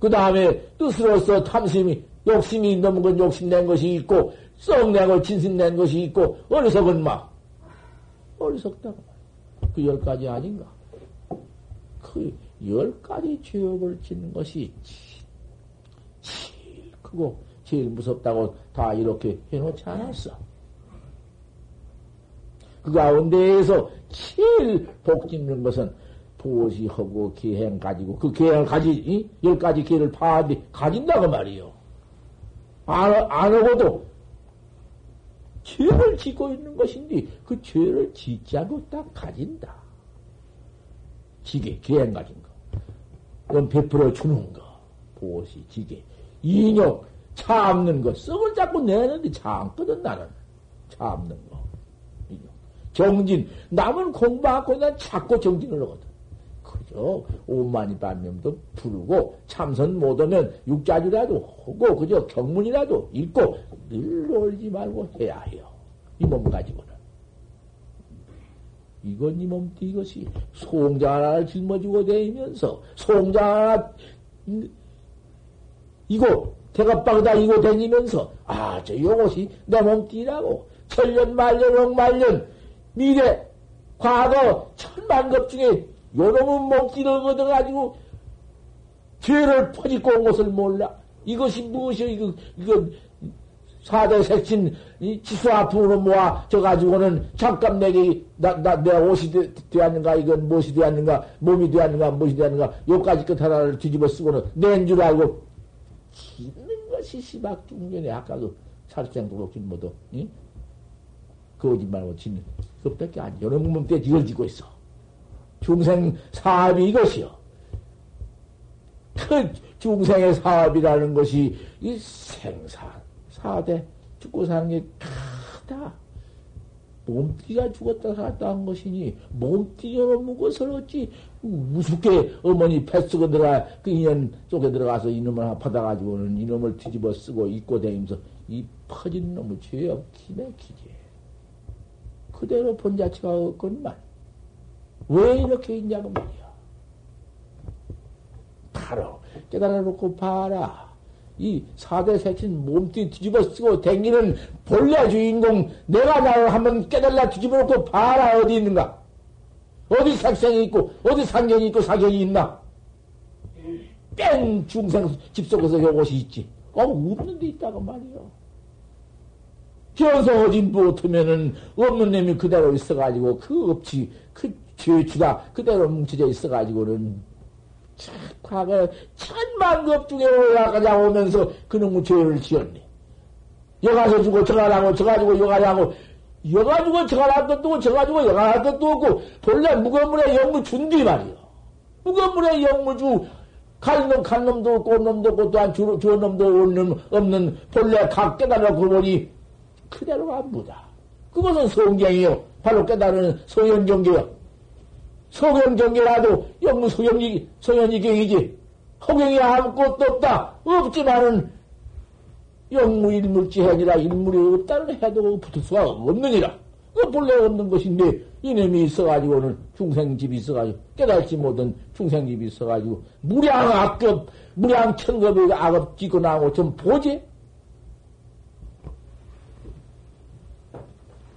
그 다음에 뜻으로서 탐심이, 욕심이 넘은 건 욕심낸 것이 있고, 썩내고 진심낸 것이 있고, 어리석은 막. 어리석다고. 그 열 가지 아닌가? 그 열 가지 죄업을 짓는 것이 제일 크고, 제일 무섭다고 다 이렇게 해놓지 않았어. 그 가운데에서 제일 복 짓는 것은 보시하고 계행 가지고 그 계행을 가지 열 가지 계를 파는데 가진다고 말이요. 안, 안 하고도 죄를 짓고 있는 것인데 그 죄를 짓지 않고 딱 가진다. 지게 계행 가진 거. 그건 베풀어 주는 거. 보시 지게 인욕 참는 거 썩을 자꾸 내는데 참거든 나는 참는 거. 정진 남은 공부하고 난 자꾸 정진을 하거든. 그저 오만이 반면도 부르고 참선 못하면 육자주라도 하고 그저 경문이라도 읽고 늘 놀지 말고 해야 해요. 이 몸 가지고는. 이건 이 몸띠 이것이 송장 하나를 짊어지고 다니면서 송장 하나 이거 대가빵다 이거 다니면서 아 저 요것이 내 몸띠라고 천년 말년 억말년 미래 과거 천만급 중에 요놈은 먹지를 얻어가지고 죄를 퍼짓고 온 것을 몰라. 이것이 무엇이요? 이거, 이거, 사대 색친, 지수 아픔으로 모아, 져가지고는 잠깐 내게, 나, 나, 내 옷이 되, 되었는가, 이건 무엇이 되었는가, 몸이 되었는가, 무엇이 되었는가, 요까지 끝 하나를 뒤집어 쓰고는 낸 줄 알고, 짓는 것이 시박 중년에 아까 그 살생 도둑질 모두, 응? 거짓말하고 짓는, 그것밖에 안, 요놈 몸때 이걸 짓고 있어. 중생 사업이 이것이요. 그 중생의 사업이라는 것이 이 생사, 사대, 죽고 사는 게 크다. 몸띠가 죽었다 살았다 한 것이니 몸띠가 무엇을 어찌 우습게 어머니 뱃속에 들어가 그 인연 속에 들어가서 이놈을 받아가지고는 이놈을 뒤집어 쓰고 입고 다니면서 이 퍼진 놈의 죄업 기맥히지 그대로 본 자체가 없건만 왜 이렇게 있냐고 말이야 바로 깨달아 놓고 봐라 이 사대 세친 몸띠 뒤집어 쓰고 댕기는 본래 주인공 내가 나를 한번 깨달라 뒤집어 놓고 봐라 어디 있는가? 어디 색생이 있고 어디 상견이 있고 사견이 있나? 뺑 중생 집 속에서 요것이 있지. 어 없는 데 있다고 말이요. 현성 어진 못하면은 놈이 그대로 있어가지고 그 업치 그 죄주가 그대로 뭉쳐져 있어가지고는 과거에 천만 급 중에 올라가자 오면서 그놈의 죄를 지었네. 여가서 주고 저가라고 저가지고 여가라고 여가지고 저가라 것도 저가지고 여가라 것도 없고 본래 무건물에 영무 준디 말이요. 무건물에 영무 주 갈놈 갈놈도 없고 놈도 없고 또한 주, 주 놈도 없는, 본래 각 깨달아 그보니 그대로가 무다. 그것은 성경이요. 바로 깨달은 소연경계요. 소경경계라도 영무 소경이, 소연이경이지. 허경이 아무것도 없다. 없지만은 영무 일물지 아니라 일물이 없다는 해도 붙을 수가 없느니라. 그 본래 없는 것인데 이놈이 있어가지고는 중생집이 있어가지고 깨달지 못한 중생집이 있어가지고 무량 악급 무량 천급의 악업 짓고 나오고 좀 보지.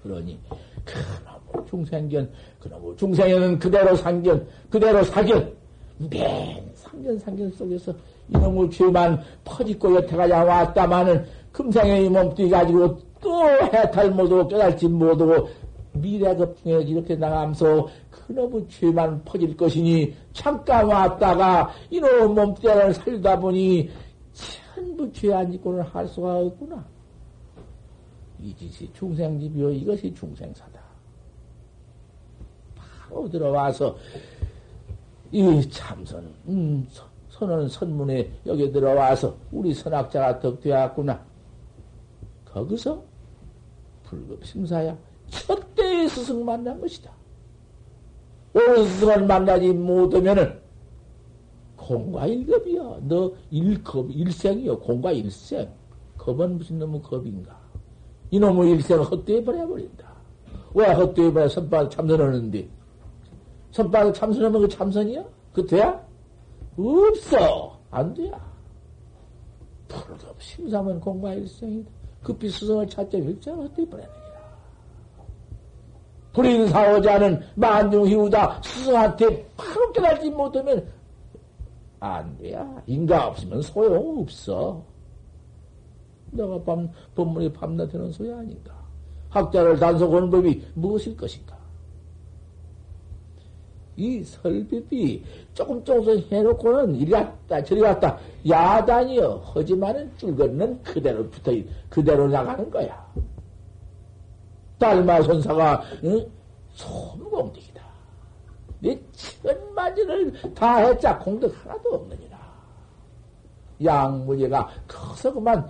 그러니 그놈의 중생견 그놈의 중생에는 그대로 상견 그대로 사견 맨 상견 상견 속에서 이놈의 죄만 퍼짓고 여태까지 왔다마는 금생의 몸뚱이 가지고 또 해탈 못하고 깨달지 못하고 미래급중에 이렇게 나가면서 그놈의 죄만 퍼질 것이니 잠깐 왔다가 이놈의 몸뚱이를 살다 보니 전부 죄안 짓고는 할 수가 없구나. 이 짓이 중생집이요. 이것이 중생사다. 바로 들어와서 이 참선, 음, 선언 선문에 여기 들어와서 우리 선학자가 덕되었구나. 거기서 불급 심사야 첫 대의 스승 만난 것이다. 옳은 스승을 만나지 못하면은 공과 일급이야. 너 일급, 일생이요. 공과 일생. 겁은 무슨 놈의 겁인가? 이놈의 일생을 헛되이 버려버린다. 왜 헛되이 버려? 선바닥 참선하는데. 선바닥 참선하면 그 참선이야? 그 돼야? 없어. 안 돼야. 불급 심사면 공과 일생이다. 급히 스승을 찾자 일생을 헛되이 버려내니라. 불인 사오자는 만중희우다. 스승한테 바로 깨달지 못하면 안 돼야. 인가 없으면 소용없어. 내가 밤, 법문이 밤낮 되는 소리 아닌가. 학자를 단속하는 법이 무엇일 것인가. 이 설법이 조금 조금씩 해놓고는 이리 갔다 저리 갔다 야단이여 하지만은 줄거리는 그대로 붙어 그대로 나가는 거야. 달마 손사가 응? 소무공덕이다. 내 천만지를 다 했자 공덕 하나도 없느니라. 양무제가 커서 그만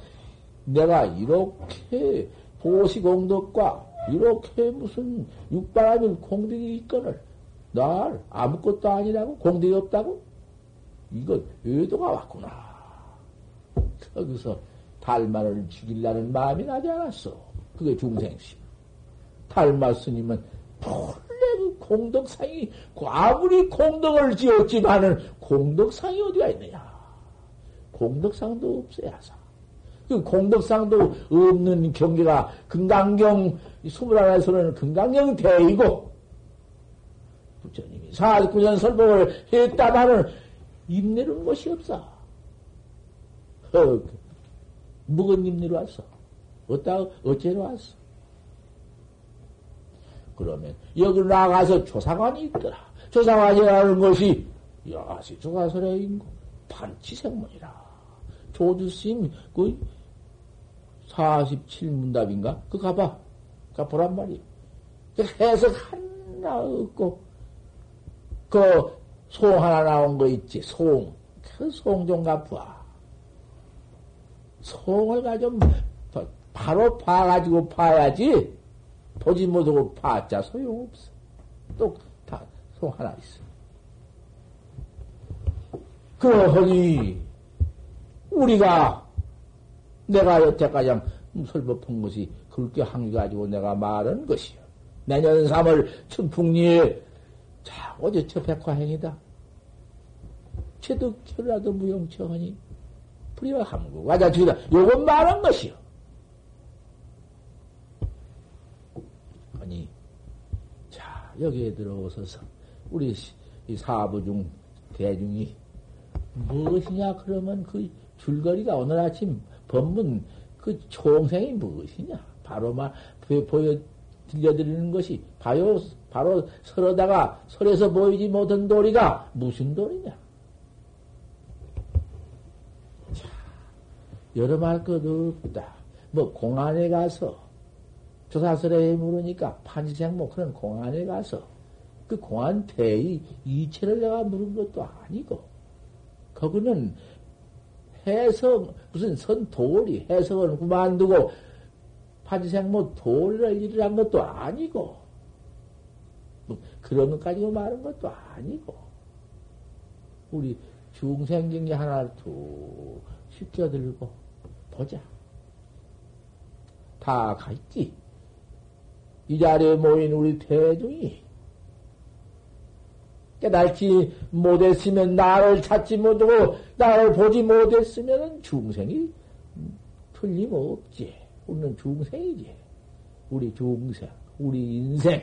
내가 이렇게 보시공덕과 이렇게 무슨 육바라밀 공덕이 있거늘 날 아무것도 아니라고 공덕이 없다고 이거 의도가 왔구나. 거기서 달마를 죽이려는 마음이 나지 않았어. 그게 중생심. 달마 스님은 본래 그 공덕상이 아무리 공덕을 지었지만은 공덕상이 어디가 있느냐? 공덕상도 없어야 사. 그 공덕상도 없는 경계가 금강경 21에서는 금강경 대이고 부처님이 49년 설법을 했다마는 입내는 것이 없어. 어, 묵은 입내로 왔어. 어따, 어째로 왔어? 그러면 여기 나가서 조사관이 있더라. 조사관이라는 것이 여시 조사설의 인고 반치생문이라. 조주스님 그 47문답인가? 그 가봐. 가보란 말이야. 그 해석 하나 없고, 그, 송 하나 나온 거 있지, 송. 그 송 좀 가봐. 송을 가좀 바로 봐가지고 봐야지. 보지 못하고 봤자 소용없어. 또다소 하나 있어. 그러니 우리가 내가 여태까지 설법한 것이 그렇게 한게 가지고 내가 말한 것이요. 내년 3월春풍리에 자 어제 저 백화행이다. 체득 철라도 무용처하니 불이와 함구 가자 주다. 요건 말한 것이요. 아니 자 여기에 들어오셔서 우리 이 사부 중 대중이 무엇이냐 그러면 그 줄거리가 오늘 아침 법문 그 총생이 무엇이냐 바로 말 보여 들려드리는 것이 바로 바로 설어다가 설에서 보이지 못한 도리가 무슨 도리냐 여러 말 것 없다. 뭐 공안에 가서 조사설에 물으니까 판지생 뭐 그런 공안에 가서 그 공안 대의 이체를 내가 물은 것도 아니고 거기는 해석 무슨 선 도리 해석을 그만두고 판지생 뭐 도리를 일이란 것도 아니고 뭐 그런 것 가지고 말한 것도 아니고 우리 중생경기 하나를 툭 시켜들고 보자. 다 갔지. 이 자리에 모인 우리 대중이 깨달지 못했으면 나를 찾지 못하고 나를 보지 못했으면 중생이 틀림없지. 우리는 중생이지. 우리 중생, 우리 인생.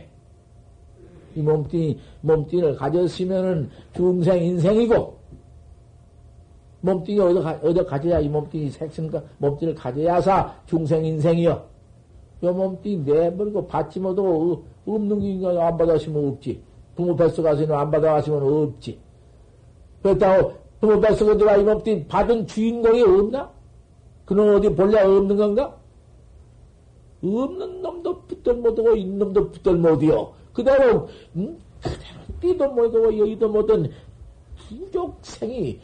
이 몸뚱이, 몸뚱이를 가졌으면은 중생 인생이고, 몸뚱이 어디, 가, 어디 가져야 이 몸뚱이 색성과 몸뚱이를 가져야사 중생 인생이요. 요 몸뚱이 내버리고 받지 못하고 없는 게인가 안 받아시면 없지. 부모 뱃속 가서는 안 받아가시면 없지. 그렇다고 부모 뱃속에 들어가 이 몸뚱이 받은 주인공이 없나? 그는 어디 본래 없는 건가? 없는 놈도 붙들 못하고 있는 놈도 붙들 못이요. 그대로 음? 그대로 뛰도 못하고 여의도 못한 부족생이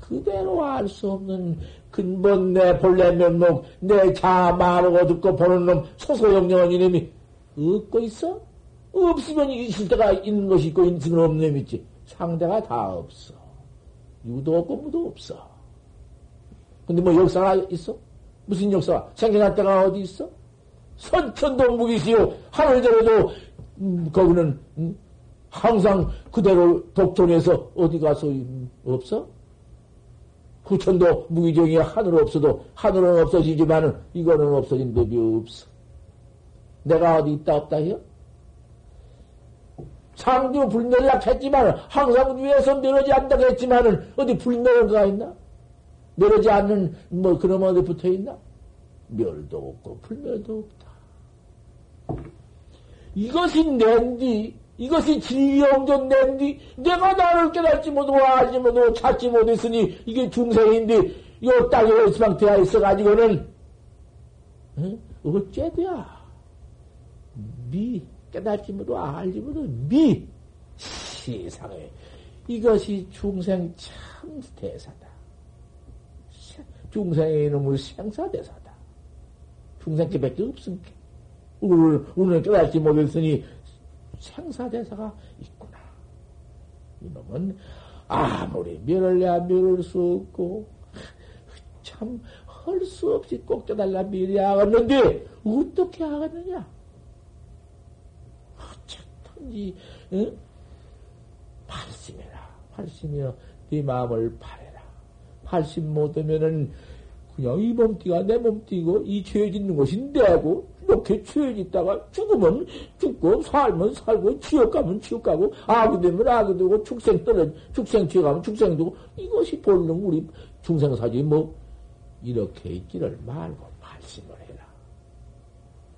그대로 알 수 없는 근본 내 본래 면목, 내자 말하고 듣고 보는 놈, 소소영령한 이놈이 없고 있어? 없으면 있을 때가 있는 것이 있고 건 없는 놈 있지. 상대가 다 없어. 유도 없고 무도 없어. 근데 뭐 역사가 있어? 무슨 역사가? 생겨날 때가 어디 있어? 선천동무기시오. 하늘대로도, 음, 거기는, 음, 항상 그대로 독존해서 어디 가서 음, 없어? 부천도 무기정이 하늘 없어도 하늘은 없어지지만은 이거는 없어진 법이 없어. 내가 어디 있다 없다 해요? 상주 불멸락 했지만은 항상 위에서 멸하지 않다고 했지만은 어디 불멸가 있나? 멸하지 않는 뭐 그런 어디 붙어 있나? 멸도 없고 불멸도 없다. 이것이 낸디 이것이 진리영전 낸디 내가 나를 깨닫지 못하고 알지 못하고 찾지 못했으니 이게 중생인데 요 땅에 있으면 되어 있어가지고는 응? 어째 돼야 미 깨닫지 못하고 알지 못하고 미 세상에 이것이 중생 참 대사다. 중생의 이놈을 생사대사다. 중생께밖에 없으니까. 오늘, 오늘 깨닫지 못했으니 생사대사가 있구나. 이놈은 아무리 멸을래야 멸을 수 없고, 참, 할 수 없이 꼭 깨달라 미래하겠는데, 어떻게 하겠느냐? 어쨌든지, 응? 발심해라. 발심이여, 네 마음을 바래라. 발심 못하면은, 그냥 이 몸띠가 내 몸띠고, 이 죄 짓는 것이 내고, 이렇게 죄짓다가 죽으면 죽고 살면 살고 지옥 가면 지옥 가고 악이 되면 악이 되고 축생 떨어 축생 죄 가면 축생 되고 이것이 본능 우리 중생사지 뭐 이렇게 있기를 말고 말씀을 해라.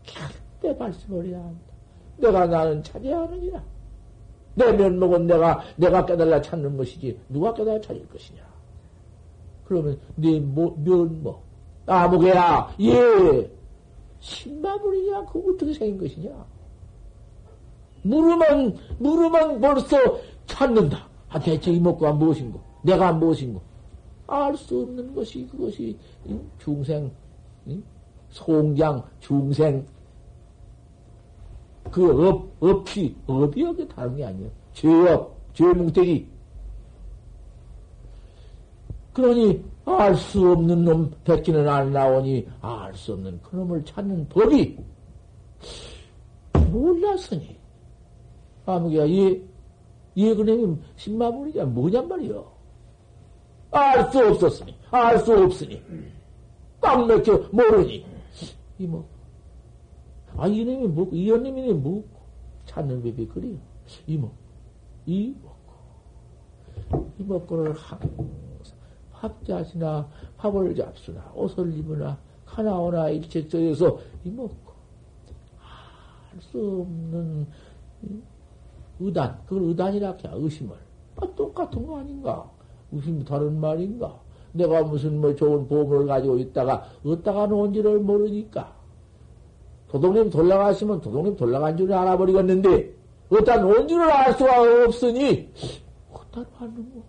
절대 말씀을 해야 한다. 내가 나는 찾아야 하느니라. 내 면목은 내가 내가 깨달라 찾는 것이지 누가 깨달아 찾을 것이냐. 그러면 네 뭐, 면목 아무개야 예. 신마물이냐? 그거 어떻게 생긴 것이냐? 물으면, 물으면 벌써 찾는다. 아, 대체 이 목구가 무엇인고? 내가 무엇인고? 알 수 없는 것이 그것이 중생, 송장, 중생, 그 업, 업이, 업이 여기 다른 게 아니에요. 죄업, 죄뭉태기. 그러니, 알 수 없는 놈, 백기는 안 나오니, 알 수 없는 그놈을 찾는 법이, 몰랐으니. 아무개야, 얘, 얘 그놈이 신마불이냐, 뭐냔 말이요. 알 수 없었으니, 알 수 없으니, 꽉 맥혀 모르니, 이뭐, 아, 이놈이 뭐, 이 언님이 뭐, 찾는 법이 그래요. 이모, 이먹고, 이먹고를 항상 밥자시나, 밥을 잡수나, 옷을 입으나, 가나오나 일체 저에서 이먹고, 할 수 없는 의단, 그걸 의단이라 해, 의심을. 아, 똑같은 거 아닌가? 의심 다른 말인가? 내가 무슨 뭐 좋은 보험을 가지고 있다가, 어디다가 놓은지를 모르니까. 도둑님 돌아가시면 도둑님 돌아간 줄을 알아버리겠는데, 어디다 놓은 줄을 알 수가 없으니, 어디다 놨는 거?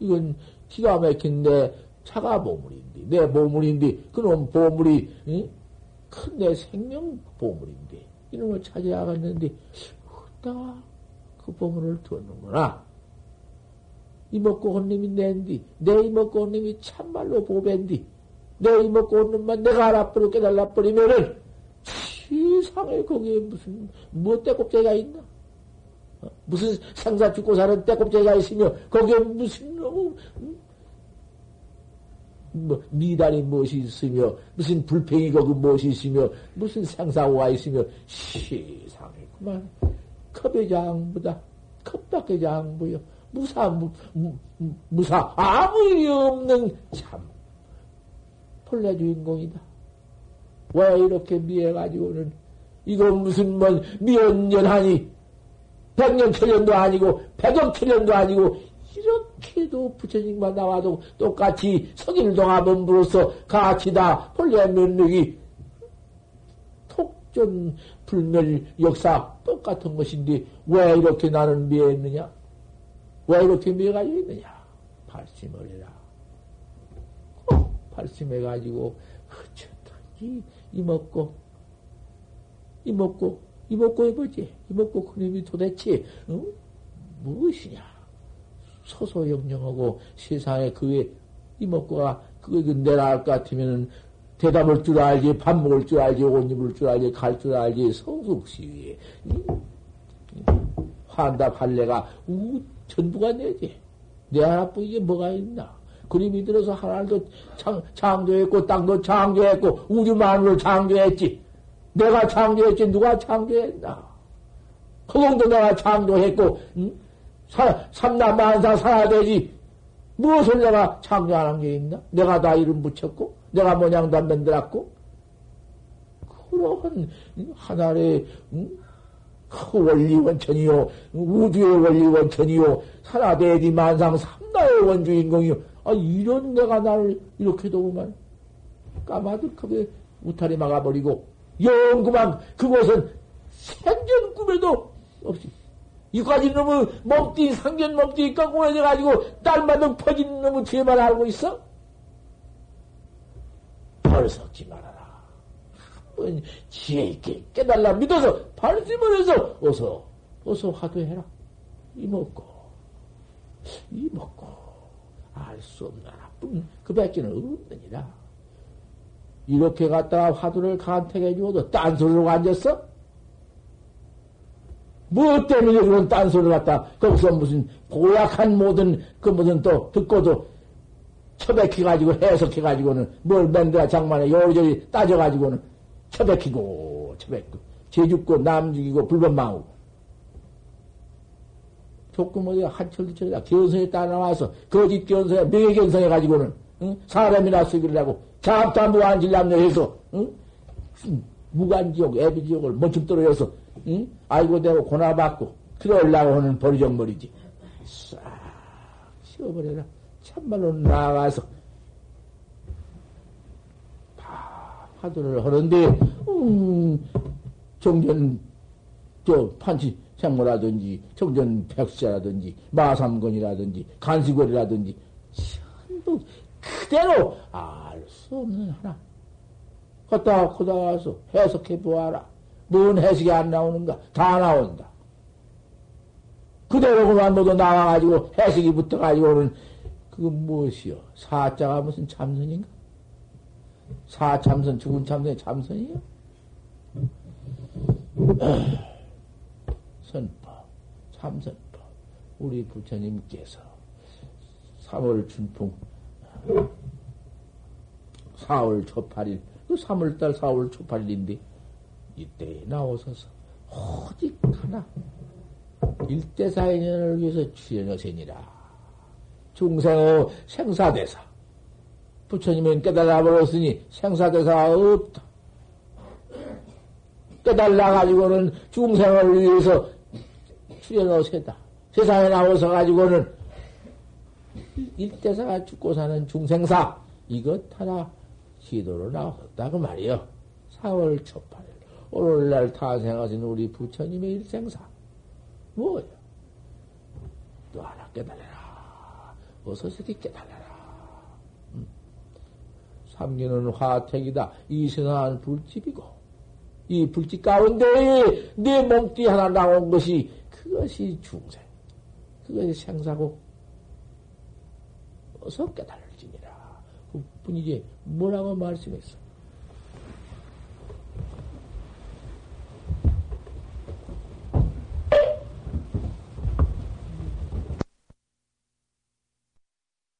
이건 기가 막힌데, 차가 보물인데, 내 보물인데, 그놈 보물이, 응? 큰내 생명 보물인데, 이놈을 찾아야겠는데, 어디다가 그 보물을 두었는구나. 이먹고 혼님이 낸디, 내 이먹고 혼님이 참말로 보벤디, 내 이먹고 혼님만 내가 알아버려 깨달아버리면은, 세상에 거기에 무슨, 뭐 떼꼽재가 있나? 어? 무슨 상사 죽고 사는 떼꼽재가 있으며, 거기에 무슨 너무, 뭐, 미달이 무엇이 있으며, 무슨 불팽이 거기 무엇이 있으며, 무슨 상사와 있으며, 세상에 그만, 컵의 장부다. 컵밖에 장부요. 무사, 무, 무, 무사, 아무 일이 없는 참, 본래 주인공이다. 왜 이렇게 미해가지고는, 이거 무슨 뭐, 미연년하니, 백년 천년도 아니고, 백억 천년도 아니고, 이렇게도 부처님만 나와도 똑같이 석일동합원부로서 같이 다 본래 면력이 톡전 불멸 역사 똑같은 것인데, 왜 이렇게 나는 미해했느냐? 왜 이렇게 미해가지고 있느냐? 발심을 해라. 꼭 발심해가지고, 어쩌든지 이 먹고, 이 먹고, 이 먹고 해보지. 이 먹고 그놈이 도대체, 어? 무엇이냐? 소소영령하고 세상에 그게 이 먹고가 그게 내라 할것 같으면은 대답을 줄 알지, 밥 먹을 줄 알지, 옷 입을 줄 알지, 갈 줄 알지, 성숙시위에. 환답 할래가, 우, 전부가 내지. 내 하나뿐이지 뭐가 있나. 그림이 들어서 하나도 창, 창조했고, 땅도 창조했고, 우주 만물을 창조했지. 내가 창조했지, 누가 창조했나. 허공도 내가 창조했고, 응? 사, 삼남 만사 살아야 되지. 무엇을 내가 창조하는 게 있나? 내가 다 이름 붙였고, 내가 모양도 안 만들었고, 그러한 하나의 응? 그 원리 원천이요, 우주의 원리 원천이요, 살아대지 만상 삼나의 원주인공이요. 아, 이런 내가 나를 이렇게 도구만 까마득하게 우탈이 막아버리고, 영구만 그곳은 생전 꿈에도 없이 이까지 놈의 먹띠, 상견 먹띠 깎고 해가지고 딸마둥 퍼진 놈의 죄만 알고 있어? 벌석지 말아라. 한번 지혜 있게 깨달라 믿어서 발심을 해서 어서, 어서 화두해라. 이먹고, 이먹고, 알 수 없는 나쁜 그 밖에는 없느니라. 이렇게 갖다가 화두를 간택해 주어도 딴소리로 앉았어? 무엇 때문에 그런 딴소리를 갖다 거기서 무슨 고약한 모든 그 무슨 또 듣고도 처백해가지고 해석해가지고는 뭘 맨들어 장만에 요리조리 따져가지고는 처백히고 처백고 죄 죽고 남 죽이고 불법망하고 어디 한철두철이다 견성에 따라 나와서 거짓 견성에 명예 견성해 가지고는 응? 사람이나 쓰기를 잡담 무한 질람내해서 응? 무간지옥 애비지옥을 먼저 떨어져서 응? 아이고 대고 고나받고 그러려고 하는 버리정머리지. 싹 씌워버려라. 참말로 나가서 화두를 하는데 음, 정전 저 판치 생모라든지 정전 백수라든지 마삼건이라든지 간식월이라든지 전부 그대로 알 수 없는 하나. 걷다 걷다 와서 해석해 보아라. 뭔 해석이 안 나오는가? 다 나온다. 그대로 그만 모두 나와가지고 해석이 붙어가지고는 그건 무엇이요? 사자가 무슨 참선인가? 사참선, 죽은 참선이 참선이요? 선법, 참선법. 우리 부처님께서 3월 춘풍, 4월 초팔일, 그 3월달 4월 초팔일인데, 이때에 나오셔서, 오직 하나, 일대사인연을 위해서 출연하시니라. 중생의 생사대사. 부처님은 깨달아 버렸으니 생사대사가 없다. 깨달아 가지고는 중생을 위해서 출연하세다. 세상에 나와서 가지고는 일대사가 죽고 사는 중생사 이것 하나 시도로 나왔다 그 말이요. 4월 초8일 오늘날 탄생하신 우리 부처님의 일생사 뭐야? 또 하나 깨달아라. 어서 저리 깨달아라. 음. 삼기는 화택이다. 이생한 불집이고 이 불집 가운데 내 몸띠 하나 나온 것이 그것이 중생. 그것이 생사고 어서 깨달을지니라. 그뿐이지 뭐라고 말씀했어.